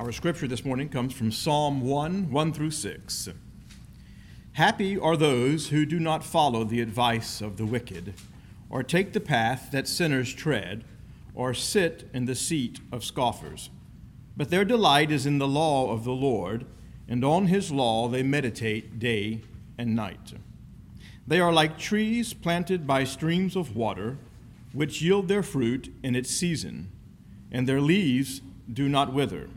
Our scripture this morning comes from Psalm 1 1 through 6. Happy are those who do not follow the advice of the wicked, or take the path that sinners tread, or sit in the seat of scoffers. But their delight is in the law of the Lord, and on his law they meditate day and night. They are like trees planted by streams of water, which yield their fruit in its season, and their leaves do not wither.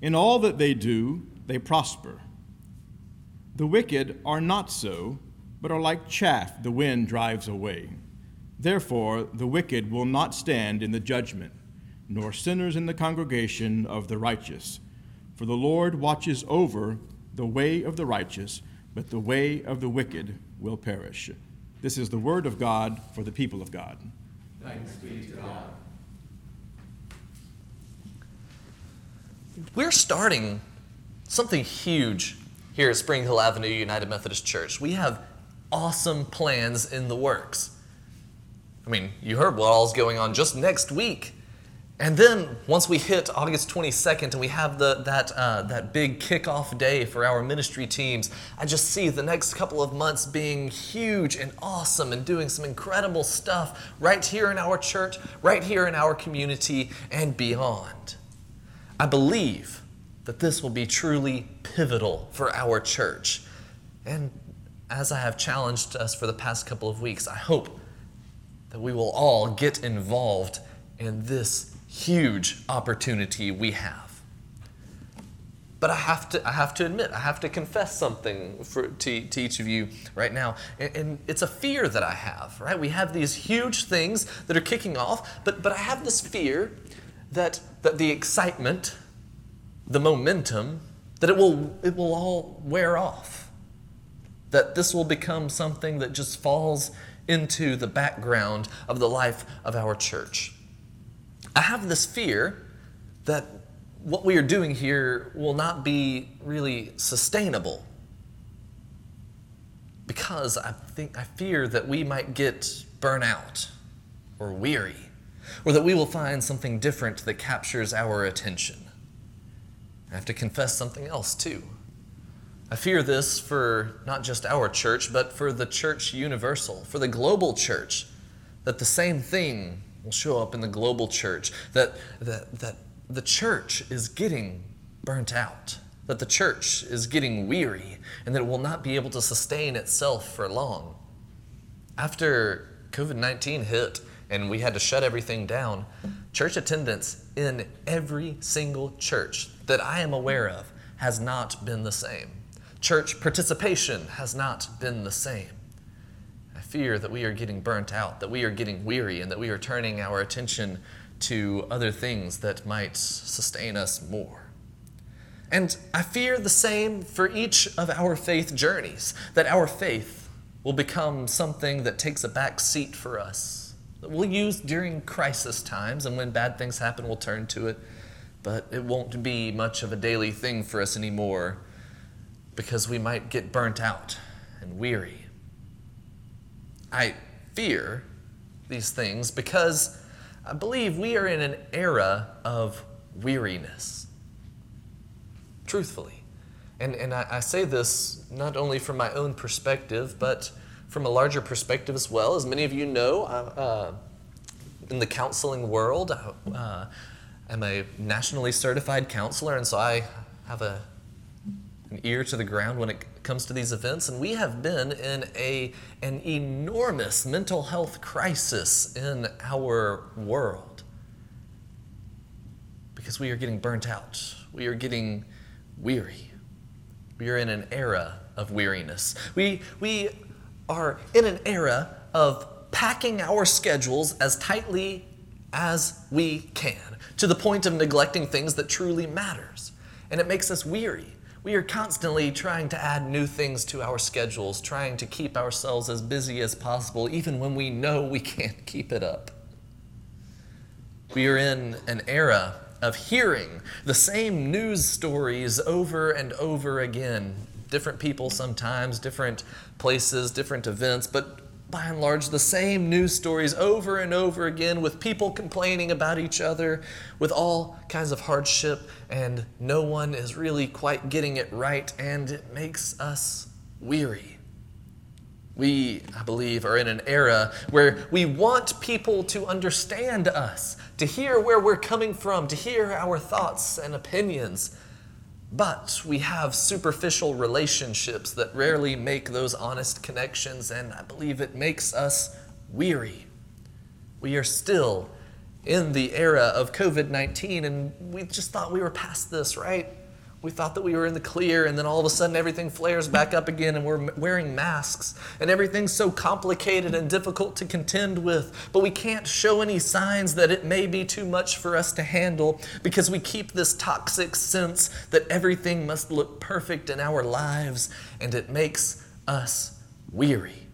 In all that they do, they prosper. The wicked are not so, but are like chaff the wind drives away. Therefore, the wicked will not stand in the judgment, nor sinners in the congregation of the righteous. For the Lord watches over the way of the righteous, but the way of the wicked will perish. This is the word of God for the people of God. Thanks be to God. We're starting something huge here at Spring Hill Avenue United Methodist Church. We have awesome plans in the works. I mean, you heard what all's going on just next week. And then once we hit August 22nd and we have the, that, uh, that big kickoff day for our ministry teams, I just see the next couple of months being huge and awesome and doing some incredible stuff right here in our church, right here in our community, and beyond. I believe that this will be truly pivotal for our church. And as I have challenged us for the past couple of weeks, I hope that we will all get involved in this huge opportunity we have. But I have to, I have to admit, I have to confess something for, to, to each of you right now. And, and it's a fear that I have, right? We have these huge things that are kicking off, but, but I have this fear that, that the excitement, the momentum, that it will, it will all wear off. That this will become something that just falls into the background of the life of our church. I have this fear that what we are doing here will not be really sustainable because I think I fear that we might get burnout or weary or that we will find something different that captures our attention. I have to confess something else too. I fear this for not just our church, but for the church universal, for the global church, that the same thing will show up in the global church, that, that, that the church is getting burnt out, that the church is getting weary, and that it will not be able to sustain itself for long. After COVID 19 hit and we had to shut everything down, church attendance in every single church that I am aware of has not been the same. Church participation has not been the same. I fear that we are getting burnt out, that we are getting weary, and that we are turning our attention to other things that might sustain us more. And I fear the same for each of our faith journeys, that our faith will become something that takes a back seat for us, we'll use during crisis times, and when bad things happen, we'll turn to it, but it won't be much of a daily thing for us anymore because we might get burnt out and weary. I fear these things because I believe we are in an era of weariness. Truthfully. And, and I, I say this not only from my own perspective, but from a larger perspective as well. As many of you know, uh, in the counseling world, uh, I'm a nationally certified counselor, and so I have a an ear to the ground when it comes to these events. And we have been in a, an enormous mental health crisis in our world because we are getting burnt out. We are getting weary. We are in an era of weariness. We, we are in an era of packing our schedules as tightly as we can to the point of neglecting things that truly matters. And it makes us weary. We are constantly trying to add new things to our schedules, trying to keep ourselves as busy as possible, even when we know we can't keep it up. We are in an era of hearing the same news stories over and over again. Different people sometimes, different places, different events, but by and large the same news stories over and over again with people complaining about each other, with all kinds of hardship, and no one is really quite getting it right, and it makes us weary. We, I believe, are in an era where we want people to understand us, to hear where we're coming from, to hear our thoughts and opinions. But we have superficial relationships that rarely make those honest connections, and I believe it makes us weary. We are still in the era of COVID 19, and we just thought we were past this, right? We thought that we were in the clear, and then all of a sudden everything flares back up again, and we're wearing masks, and everything's so complicated and difficult to contend with. But we can't show any signs that it may be too much for us to handle because we keep this toxic sense that everything must look perfect in our lives, and it makes us weary.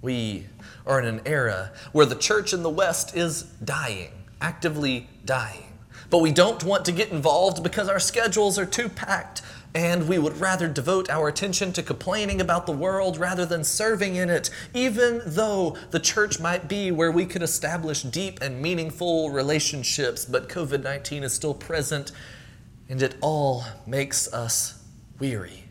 We are in an era where the church in the West is dying, actively dying. But we don't want to get involved because our schedules are too packed, and we would rather devote our attention to complaining about the world rather than serving in it, even though the church might be where we could establish deep and meaningful relationships. But COVID 19 is still present, and it all makes us weary.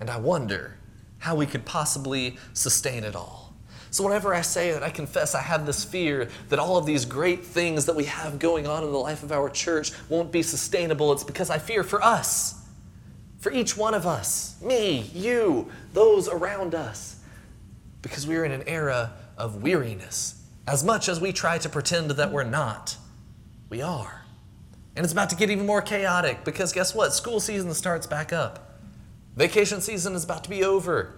And I wonder how we could possibly sustain it all. So, whenever I say that, I confess I have this fear that all of these great things that we have going on in the life of our church won't be sustainable. It's because I fear for us, for each one of us, me, you, those around us, because we're in an era of weariness. As much as we try to pretend that we're not, we are. And it's about to get even more chaotic because guess what? School season starts back up. Vacation season is about to be over.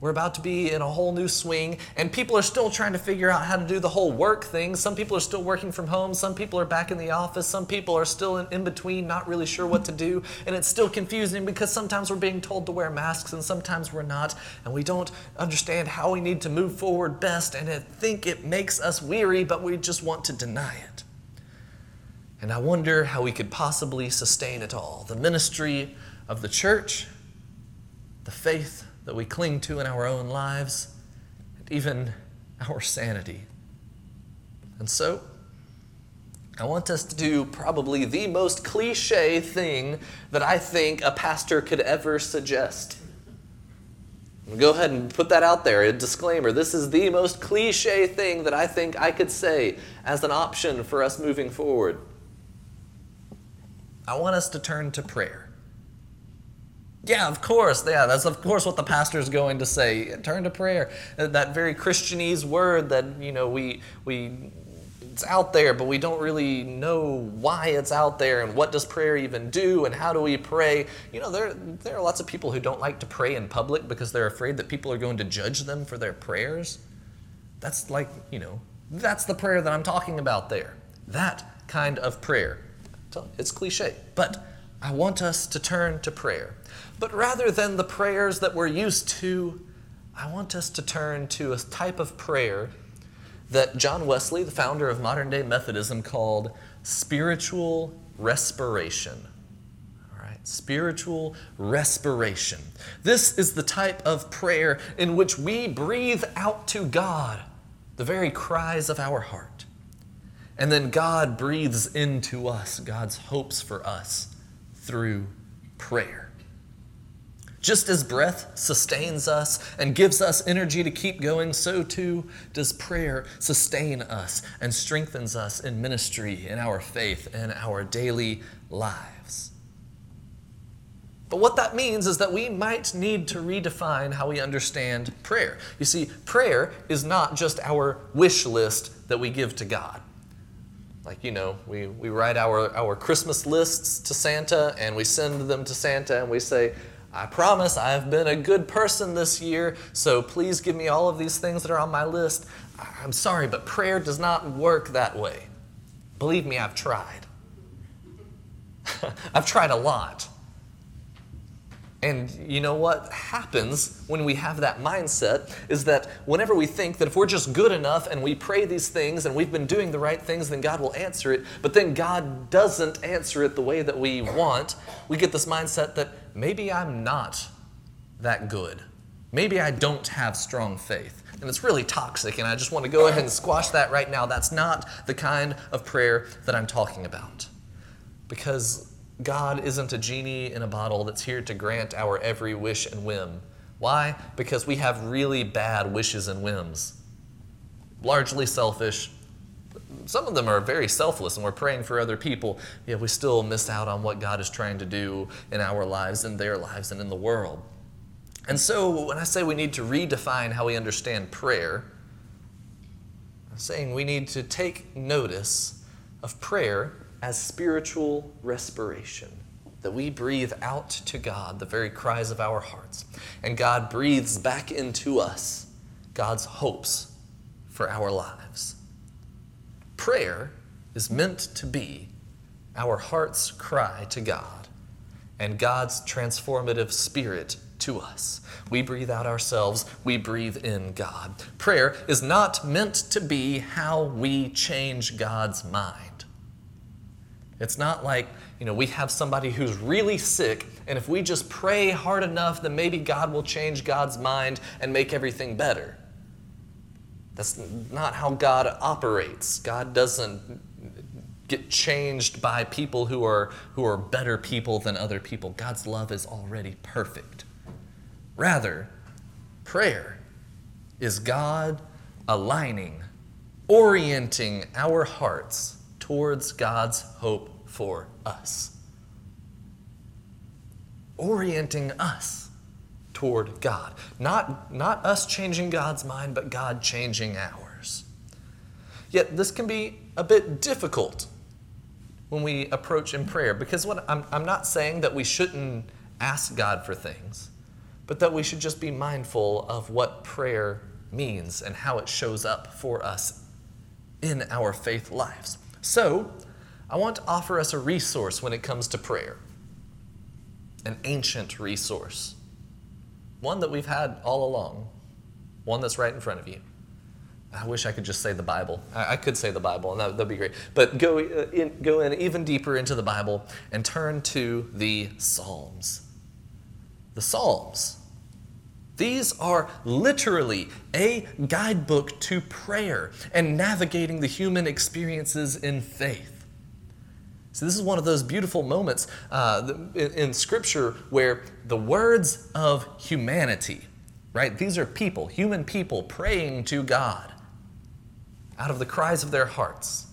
We're about to be in a whole new swing, and people are still trying to figure out how to do the whole work thing. Some people are still working from home, some people are back in the office, some people are still in, in, between, not really sure what to do. And it's still confusing because sometimes we're being told to wear masks and sometimes we're not, and we don't understand how we need to move forward best. And I think it makes us weary, but we just want to deny it. And I wonder how we could possibly sustain it all the ministry of the church, the faith that we cling to in our own lives, and even our sanity. And so, I want us to do probably the most cliche thing that I think a pastor could ever suggest. Go ahead and put that out there, a disclaimer. This is the most cliche thing that I think I could say as an option for us moving forward. I want us to turn to prayer. Yeah, of course. Yeah, that's of course what the pastor is going to say. Turn to prayer. Uh, that very Christianese word that you know we we it's out there, but we don't really know why it's out there and what does prayer even do and how do we pray. You know, there there are lots of people who don't like to pray in public because they're afraid that people are going to judge them for their prayers. That's like, you know, that's the prayer that I'm talking about there. That kind of prayer. It's cliche, but I want us to turn to prayer. But rather than the prayers that we're used to, I want us to turn to a type of prayer that John Wesley, the founder of modern day Methodism, called spiritual respiration. All right, spiritual respiration. This is the type of prayer in which we breathe out to God the very cries of our heart. And then God breathes into us God's hopes for us through prayer. Just as breath sustains us and gives us energy to keep going, so too does prayer sustain us and strengthens us in ministry, in our faith, in our daily lives. But what that means is that we might need to redefine how we understand prayer. You see, prayer is not just our wish list that we give to God. Like, you know, we, we write our, our Christmas lists to Santa and we send them to Santa and we say, I promise I've been a good person this year, so please give me all of these things that are on my list. I'm sorry, but prayer does not work that way. Believe me, I've tried. I've tried a lot. And you know what happens when we have that mindset is that whenever we think that if we're just good enough and we pray these things and we've been doing the right things, then God will answer it, but then God doesn't answer it the way that we want, we get this mindset that maybe I'm not that good. Maybe I don't have strong faith and it's really toxic, and I just want to go ahead and squash that right now. That's not the kind of prayer that I'm talking about. Because God isn't a genie in a bottle that's here to grant our every wish and whim. Why? Because we have really bad wishes and whims. Largely selfish. Some of them are very selfless and we're praying for other people, yet we still miss out on what God is trying to do in our lives, in their lives, and in the world. And so when I say we need to redefine how we understand prayer, I'm saying we need to take notice of prayer as spiritual respiration. That we breathe out to God the very cries of our hearts. And God breathes back into us God's hopes for our lives. Prayer is meant to be our heart's cry to God and God's transformative spirit to us. We breathe out ourselves, we breathe in God. Prayer is not meant to be how we change God's mind. It's not like, you know, we have somebody who's really sick, and if we just pray hard enough, then maybe God will change God's mind and make everything better. That's not how God operates. God doesn't get changed by people who are, who are better people than other people. God's love is already perfect. Rather, prayer is God aligning, orienting our hearts towards God's hope for us. Orienting us toward God. Not, not us changing God's mind, but God changing ours. Yet this can be a bit difficult when we approach in prayer because what I'm, I'm not saying that we shouldn't ask God for things but that we should just be mindful of what prayer means and how it shows up for us in our faith lives. So, I want to offer us a resource when it comes to prayer an ancient resource, one that we've had all along, one that's right in front of you. I wish I could just say the Bible. I, could say the Bible, and that, would be great. But go uh, in, go in even deeper into the Bible and turn to the Psalms. The Psalms these are literally a guidebook to prayer and navigating the human experiences in faith. So, this is one of those beautiful moments uh, in, in Scripture where the words of humanity, right? These are people, human people praying to God out of the cries of their hearts.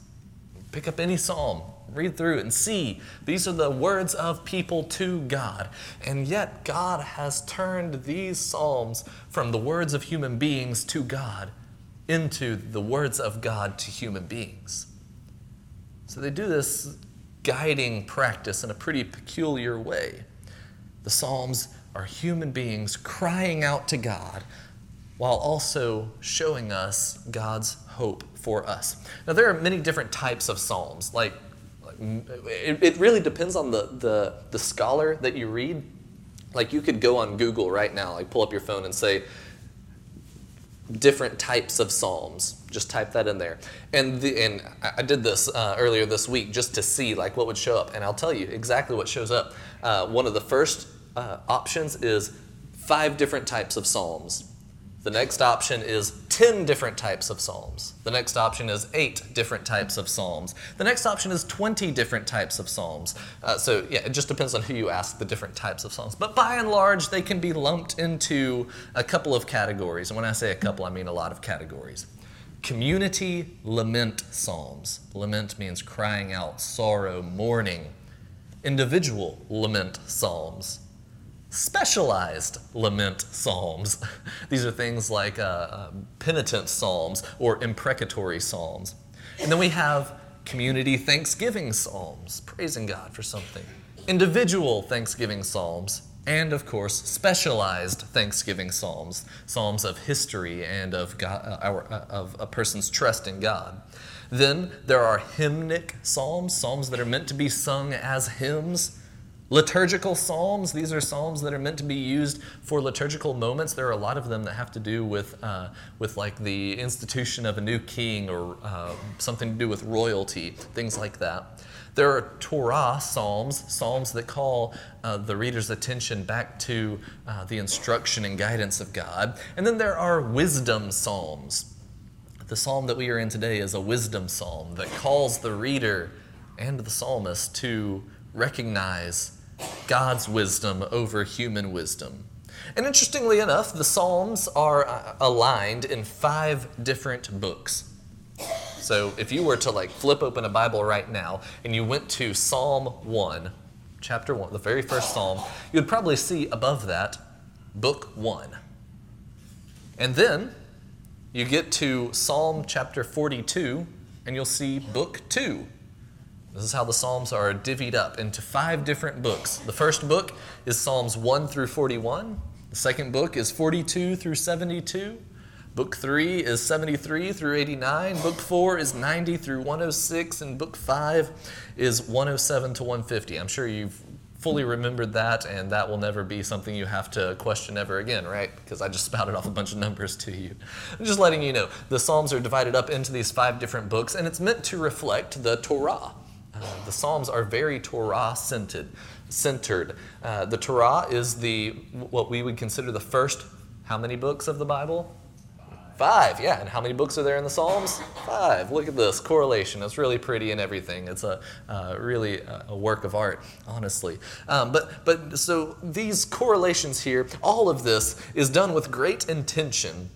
Pick up any psalm, read through and see these are the words of people to God. And yet, God has turned these Psalms from the words of human beings to God into the words of God to human beings. So they do this guiding practice in a pretty peculiar way. The Psalms are human beings crying out to God while also showing us God's hope for us. Now, there are many different types of Psalms. Like it, it really depends on the, the, the scholar that you read. Like you could go on Google right now, like pull up your phone and say, different types of psalms. Just type that in there. And the, and i did this uh, earlier this week just to see like what would show up. And i'll tell you exactly what shows up. Uh, one of the first uh, options is five different types of psalms the next option is 10 different types of psalms. The next option is 8 different types of psalms. The next option is 20 different types of psalms. Uh, so, yeah, it just depends on who you ask the different types of psalms. But by and large, they can be lumped into a couple of categories. And when I say a couple, I mean a lot of categories. Community lament psalms. Lament means crying out, sorrow, mourning. Individual lament psalms specialized lament psalms. These are things like uh, uh, penitent psalms or imprecatory psalms. And then we have community thanksgiving psalms, praising God for something, individual thanksgiving psalms, and of course, specialized thanksgiving psalms, psalms of history and of, God, uh, our, uh, of a person's trust in God. Then there are hymnic psalms, psalms that are meant to be sung as hymns Liturgical psalms, these are psalms that are meant to be used for liturgical moments. There are a lot of them that have to do with, uh, with like the institution of a new king or uh, something to do with royalty, things like that. There are Torah psalms, psalms that call uh, the reader's attention back to uh, the instruction and guidance of God. And then there are wisdom psalms. The psalm that we are in today is a wisdom psalm that calls the reader and the psalmist to recognize God's wisdom over human wisdom. And interestingly enough, the Psalms are uh, aligned in five different books. So if you were to like flip open a Bible right now and you went to Psalm 1, chapter 1, the very first psalm, you'd probably see above that book 1. And then you get to Psalm chapter 42 and you'll see book 2. This is how the Psalms are divvied up into five different books. The first book is Psalms 1 through 41. The second book is 42 through 72. Book 3 is 73 through 89. Book 4 is 90 through 106. And Book 5 is 107 to 150. I'm sure you've fully remembered that, and that will never be something you have to question ever again, right? Because I just spouted off a bunch of numbers to you. I'm just letting you know. The Psalms are divided up into these five different books, and it's meant to reflect the Torah. Uh, the Psalms are very Torah centered. Centered. Uh, the Torah is the what we would consider the first. How many books of the Bible? Five, yeah. And how many books are there in the Psalms? Five. Look at this correlation. It's really pretty and everything. It's a uh, really a work of art, honestly. Um, but but so these correlations here, all of this is done with great intention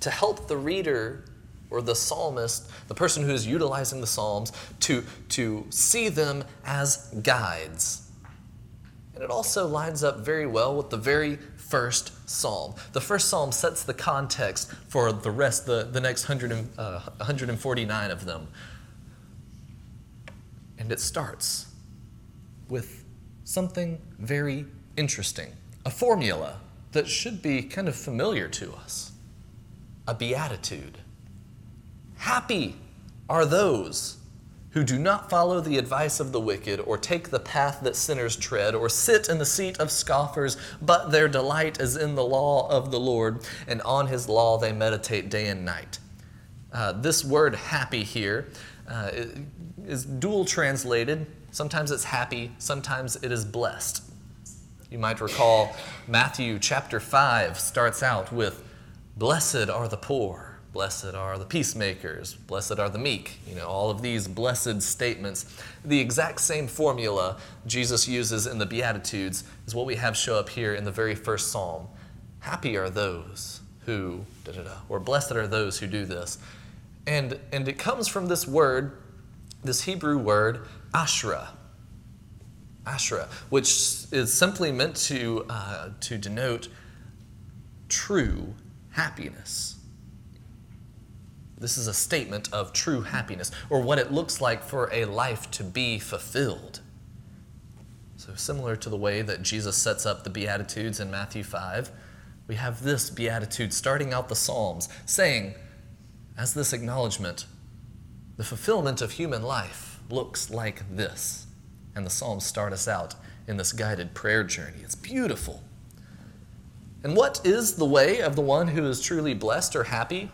to help the reader or the psalmist, the person who is utilizing the Psalms, to, to see them as guides. And it also lines up very well with the very first psalm. The first psalm sets the context for the rest, the, the next 100, uh, 149 of them. And it starts with something very interesting a formula that should be kind of familiar to us a beatitude. Happy are those who do not follow the advice of the wicked, or take the path that sinners tread, or sit in the seat of scoffers, but their delight is in the law of the Lord, and on his law they meditate day and night. Uh, this word happy here uh, is dual translated. Sometimes it's happy, sometimes it is blessed. You might recall Matthew chapter 5 starts out with, Blessed are the poor Blessed are the peacemakers. Blessed are the meek. You know, all of these blessed statements. The exact same formula Jesus uses in the Beatitudes is what we have show up here in the very first psalm. Happy are those who, da da da, or blessed are those who do this. And, and it comes from this word, this Hebrew word, ashra. Ashra, which is simply meant to, uh, to denote true happiness. This is a statement of true happiness, or what it looks like for a life to be fulfilled. So, similar to the way that Jesus sets up the Beatitudes in Matthew 5, we have this Beatitude starting out the Psalms, saying, as this acknowledgement, the fulfillment of human life looks like this. And the Psalms start us out in this guided prayer journey. It's beautiful. And what is the way of the one who is truly blessed or happy?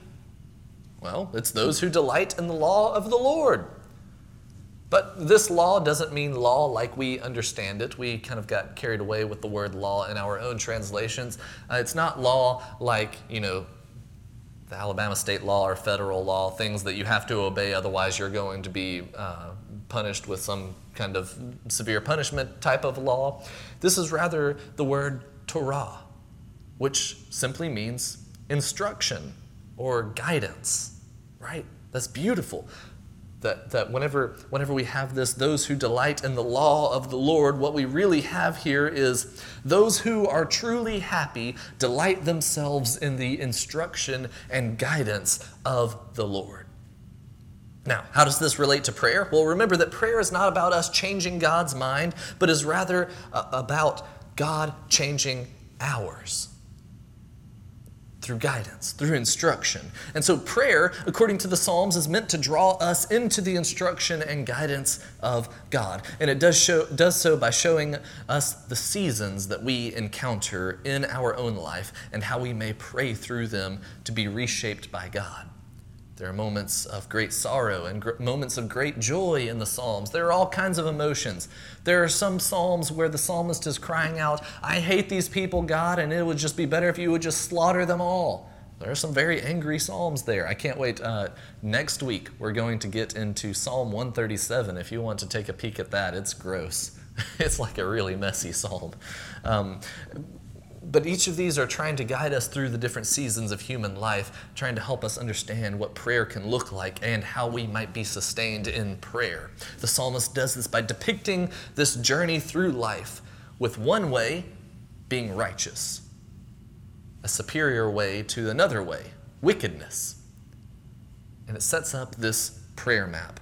Well, it's those who delight in the law of the Lord. But this law doesn't mean law like we understand it. We kind of got carried away with the word law in our own translations. Uh, it's not law like, you know, the Alabama state law or federal law, things that you have to obey, otherwise, you're going to be uh, punished with some kind of severe punishment type of law. This is rather the word Torah, which simply means instruction or guidance right? That's beautiful. That, that whenever, whenever we have this, those who delight in the law of the Lord, what we really have here is those who are truly happy delight themselves in the instruction and guidance of the Lord. Now, how does this relate to prayer? Well, remember that prayer is not about us changing God's mind, but is rather uh, about God changing ours. Through guidance, through instruction. And so, prayer, according to the Psalms, is meant to draw us into the instruction and guidance of God. And it does, show, does so by showing us the seasons that we encounter in our own life and how we may pray through them to be reshaped by God. There are moments of great sorrow and gr- moments of great joy in the Psalms. There are all kinds of emotions. There are some Psalms where the psalmist is crying out, I hate these people, God, and it would just be better if you would just slaughter them all. There are some very angry Psalms there. I can't wait. Uh, next week, we're going to get into Psalm 137. If you want to take a peek at that, it's gross. it's like a really messy psalm. Um, but each of these are trying to guide us through the different seasons of human life, trying to help us understand what prayer can look like and how we might be sustained in prayer. The psalmist does this by depicting this journey through life, with one way being righteous, a superior way to another way, wickedness. And it sets up this prayer map.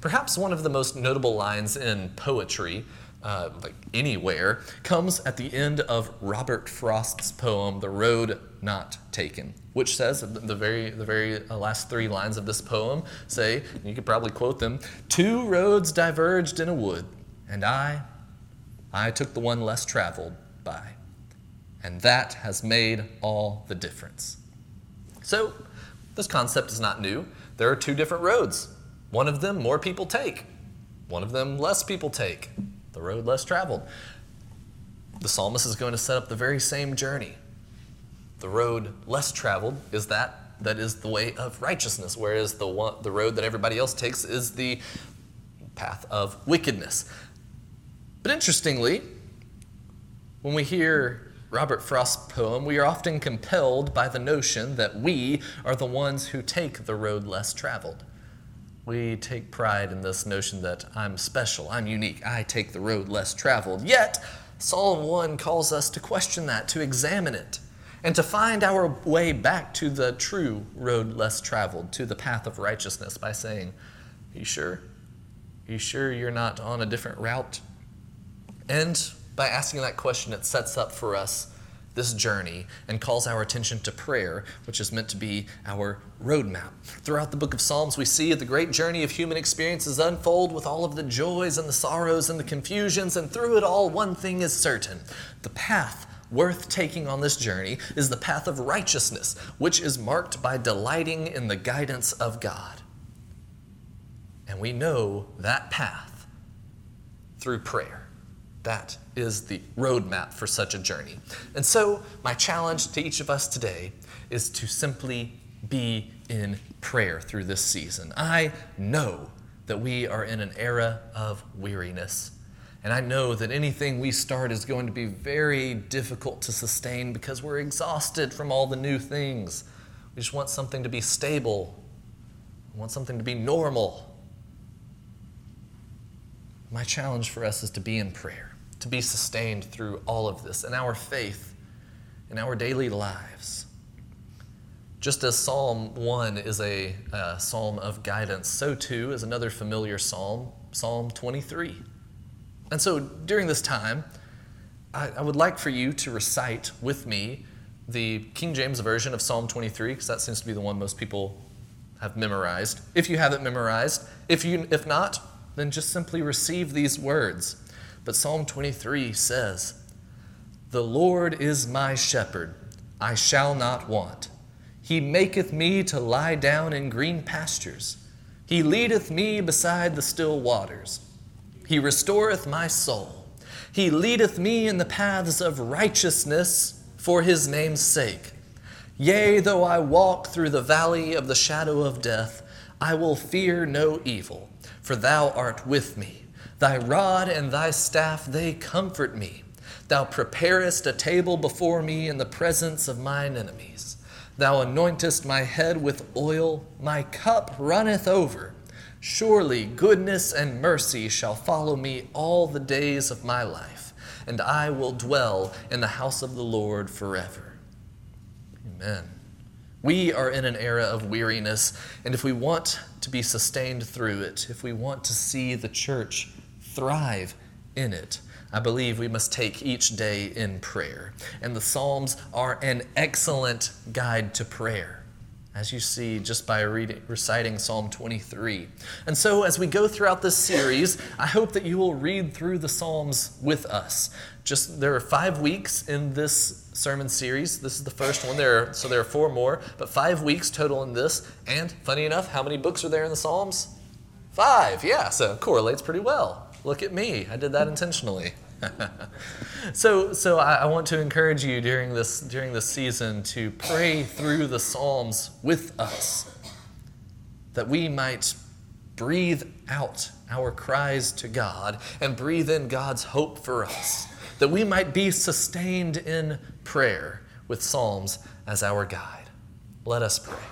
Perhaps one of the most notable lines in poetry uh, like anywhere, comes at the end of Robert Frost's poem, The Road Not Taken, which says, the very, the very uh, last three lines of this poem say, you could probably quote them, two roads diverged in a wood, and I, I took the one less traveled by. And that has made all the difference. So, this concept is not new. There are two different roads. One of them more people take, one of them less people take the road less traveled. The psalmist is going to set up the very same journey. The road less traveled is that that is the way of righteousness, whereas the one, the road that everybody else takes is the path of wickedness. But interestingly, when we hear Robert Frost's poem, we are often compelled by the notion that we are the ones who take the road less traveled. We take pride in this notion that I'm special, I'm unique, I take the road less traveled. Yet, Psalm 1 calls us to question that, to examine it, and to find our way back to the true road less traveled, to the path of righteousness by saying, Are you sure? Are you sure you're not on a different route? And by asking that question, it sets up for us this journey and calls our attention to prayer, which is meant to be our roadmap. Throughout the book of Psalms, we see the great journey of human experiences unfold with all of the joys and the sorrows and the confusions, and through it all, one thing is certain the path worth taking on this journey is the path of righteousness, which is marked by delighting in the guidance of God. And we know that path through prayer. That is the roadmap for such a journey. And so, my challenge to each of us today is to simply be in prayer through this season. I know that we are in an era of weariness. And I know that anything we start is going to be very difficult to sustain because we're exhausted from all the new things. We just want something to be stable, we want something to be normal. My challenge for us is to be in prayer to be sustained through all of this in our faith, in our daily lives. Just as Psalm 1 is a uh, psalm of guidance, so too is another familiar psalm, Psalm 23. And so during this time, I, I would like for you to recite with me the King James Version of Psalm 23, because that seems to be the one most people have memorized. If you have it memorized, if, you, if not, then just simply receive these words. But Psalm 23 says, The Lord is my shepherd, I shall not want. He maketh me to lie down in green pastures. He leadeth me beside the still waters. He restoreth my soul. He leadeth me in the paths of righteousness for his name's sake. Yea, though I walk through the valley of the shadow of death, I will fear no evil, for thou art with me. Thy rod and thy staff, they comfort me. Thou preparest a table before me in the presence of mine enemies. Thou anointest my head with oil, my cup runneth over. Surely goodness and mercy shall follow me all the days of my life, and I will dwell in the house of the Lord forever. Amen. We are in an era of weariness, and if we want to be sustained through it, if we want to see the church thrive in it, I believe we must take each day in prayer. And the Psalms are an excellent guide to prayer as you see just by reading, reciting Psalm 23. And so, as we go throughout this series, I hope that you will read through the Psalms with us. Just there are five weeks in this sermon series. This is the first one. There, are, so there are four more, but five weeks total in this. And funny enough, how many books are there in the Psalms? Five. Yeah, so correlates pretty well. Look at me. I did that intentionally. so, so I, I, want to encourage you during this during this season to pray through the Psalms with us, that we might breathe out our cries to God and breathe in God's hope for us, that we might be sustained in prayer with Psalms as our guide. Let us pray.